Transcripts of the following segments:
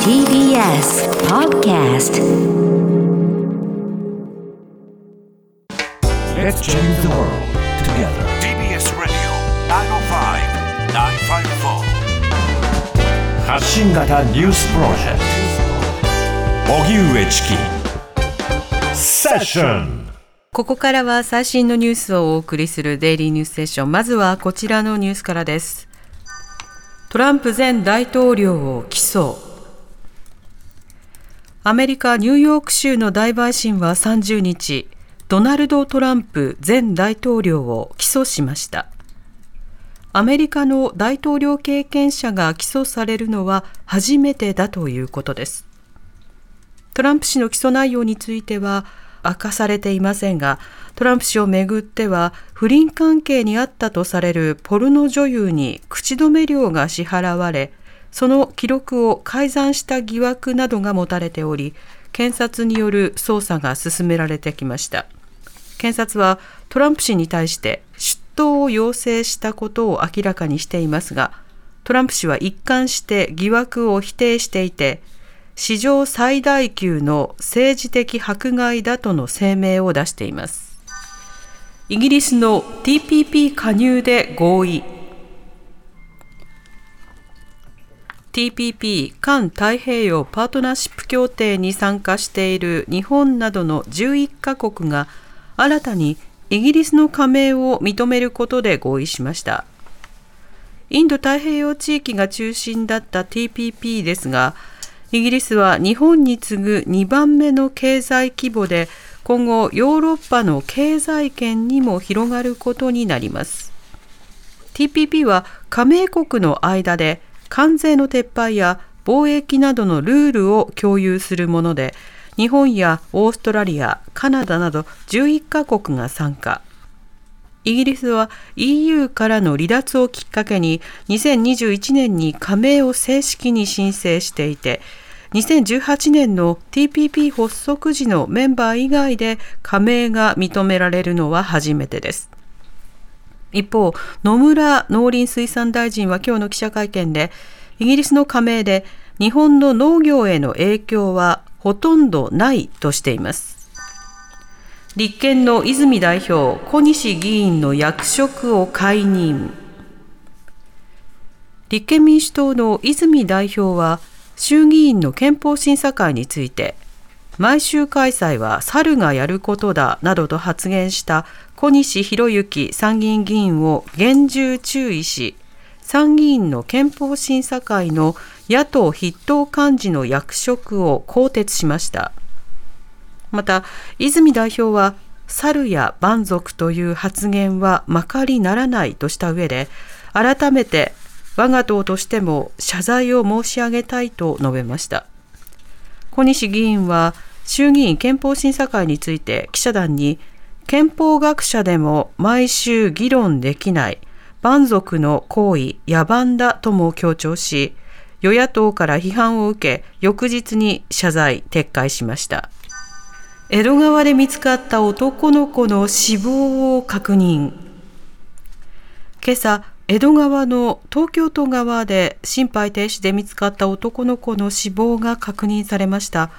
TBS Podcast Let's change the world together. TBS Radio 905-954発信型ニュースプロジェクト荻上チキセッションここからは最新のニュースをお送りするデイリーニュースセッション。まずはこちらのニュースからです。トランプ前大統領を起訴。アメリカ・ニューヨーク州の大陪審は30日、ドナルド・トランプ前大統領を起訴しました。アメリカの大統領経験者が起訴されるのは初めてだということです。トランプ氏の起訴内容については明かされていませんが、トランプ氏をめぐっては不倫関係にあったとされるポルノ女優に口止め料が支払われ、その記録を改ざんした疑惑などが持たれており、検察による捜査が進められてきました。検察はトランプ氏に対して出頭を要請したことを明らかにしていますが、トランプ氏は一貫して疑惑を否定していて、史上最大級の政治的迫害だとの声明を出しています。イギリスの TPP 加入で合意。TPP 環太平洋パートナーシップ協定に参加している日本などの11カ国が新たにイギリスの加盟を認めることで合意しました。インド太平洋地域が中心だった TPP ですが、イギリスは日本に次ぐ2番目の経済規模で今後ヨーロッパの経済圏にも広がることになります。TPP は加盟国の間で関税の撤廃や貿易などのルールを共有するもので日本やオーストラリア、カナダなど11カ国が参加。イギリスは EU からの離脱をきっかけに2021年に加盟を正式に申請していて2018年の TPP 発足時のメンバー以外で加盟が認められるのは初めてです。一方、野村農林水産大臣は今日の記者会見でイギリスの加盟で日本の農業への影響はほとんどないとしています。立憲の泉代表、小西議員の役職を解任。立憲民主党の泉代表は、衆議院の憲法審査会について、毎週開催は猿がやることだなどと発言した小西博之参議院議員を厳重注意し、参議院の憲法審査会の野党筆頭幹事の役職を更迭しました。また、泉代表は、猿や蛮族という発言はまかりならないとした上で、改めて我が党としても謝罪を申し上げたいと述べました。小西議員は、衆議院憲法審査会について記者団に、憲法学者でも毎週議論できない蛮族の行為、野蛮だとも強調し、与野党から批判を受け、翌日に謝罪、撤回しました。江戸川で見つかった男の子の死亡を確認。今朝、江戸川の東京都側で心肺停止で見つかった男の子の死亡が確認されました。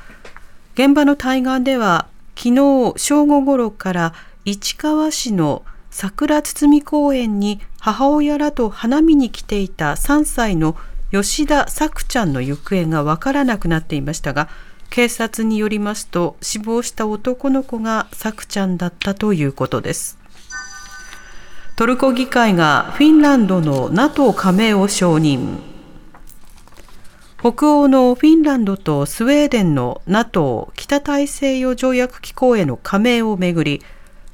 現場の対岸では、昨日正午ごろから市川市の桜堤公園に母親らと花見に来ていた3歳の吉田咲ちゃんの行方がわからなくなっていましたが、警察によりますと死亡した男の子がさくちゃんだったということです。トルコ議会がフィンランドの NATO 加盟を承認。北欧のフィンランドとスウェーデンの NATO 北大西洋条約機構への加盟をめぐり、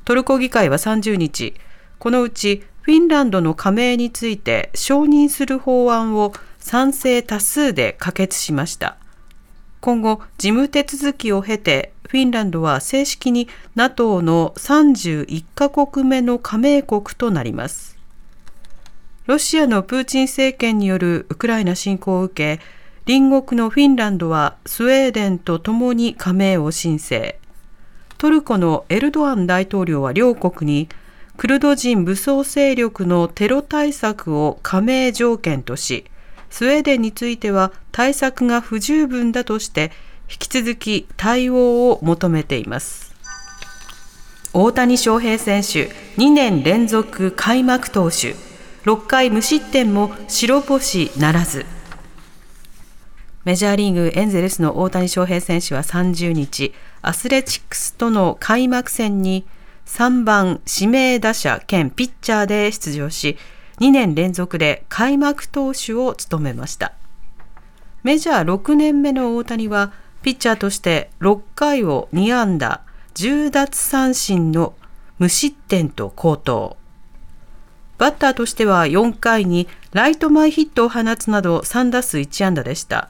トルコ議会は30日、このうちフィンランドの加盟について承認する法案を賛成多数で可決しました。今後事務手続きを経てフィンランドは正式に NATO の31カ国目の加盟国となりますロシアのプーチン政権によるウクライナ侵攻を受け隣国のフィンランドはスウェーデンとともに加盟を申請。トルコのエルドアン大統領は両国にクルド人武装勢力のテロ対策を加盟条件としスウェーデンについては対策が不十分だとして引き続き対応を求めています。大谷翔平選手2年連続開幕投手。6回無失点も白星ならず。メジャーリーグエンゼルスの大谷翔平選手は30日アスレチックスとの開幕戦に3番指名打者兼ピッチャーで出場し2年連続で開幕投手を務めました。メジャー6年目の大谷はピッチャーとして6回を2安打10奪三振の無失点と好投。バッターとしては4回にライト前ヒットを放つなど3打数1安打でした。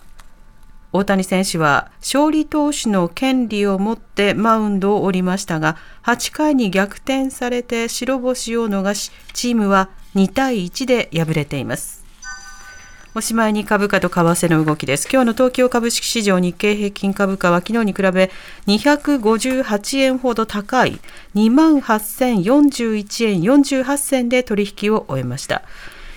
大谷選手は勝利投手の権利を持ってマウンドを降りましたが8回に逆転されて白星を逃しチームは2対1で敗れています。おしまいに株価と為替の動きです。今日の東京株式市場日経平均株価は昨日に比べ258円ほど高い2万8041円48銭で取引を終えました。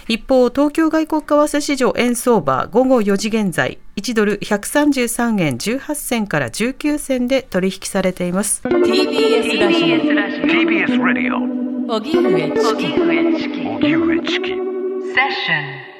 一方、東京外国為替市場円相場午後4時現在、1ドル133円18銭から19銭で取引されています。TBS ラジオ TBS ラジオ荻上チキ荻上チキセッション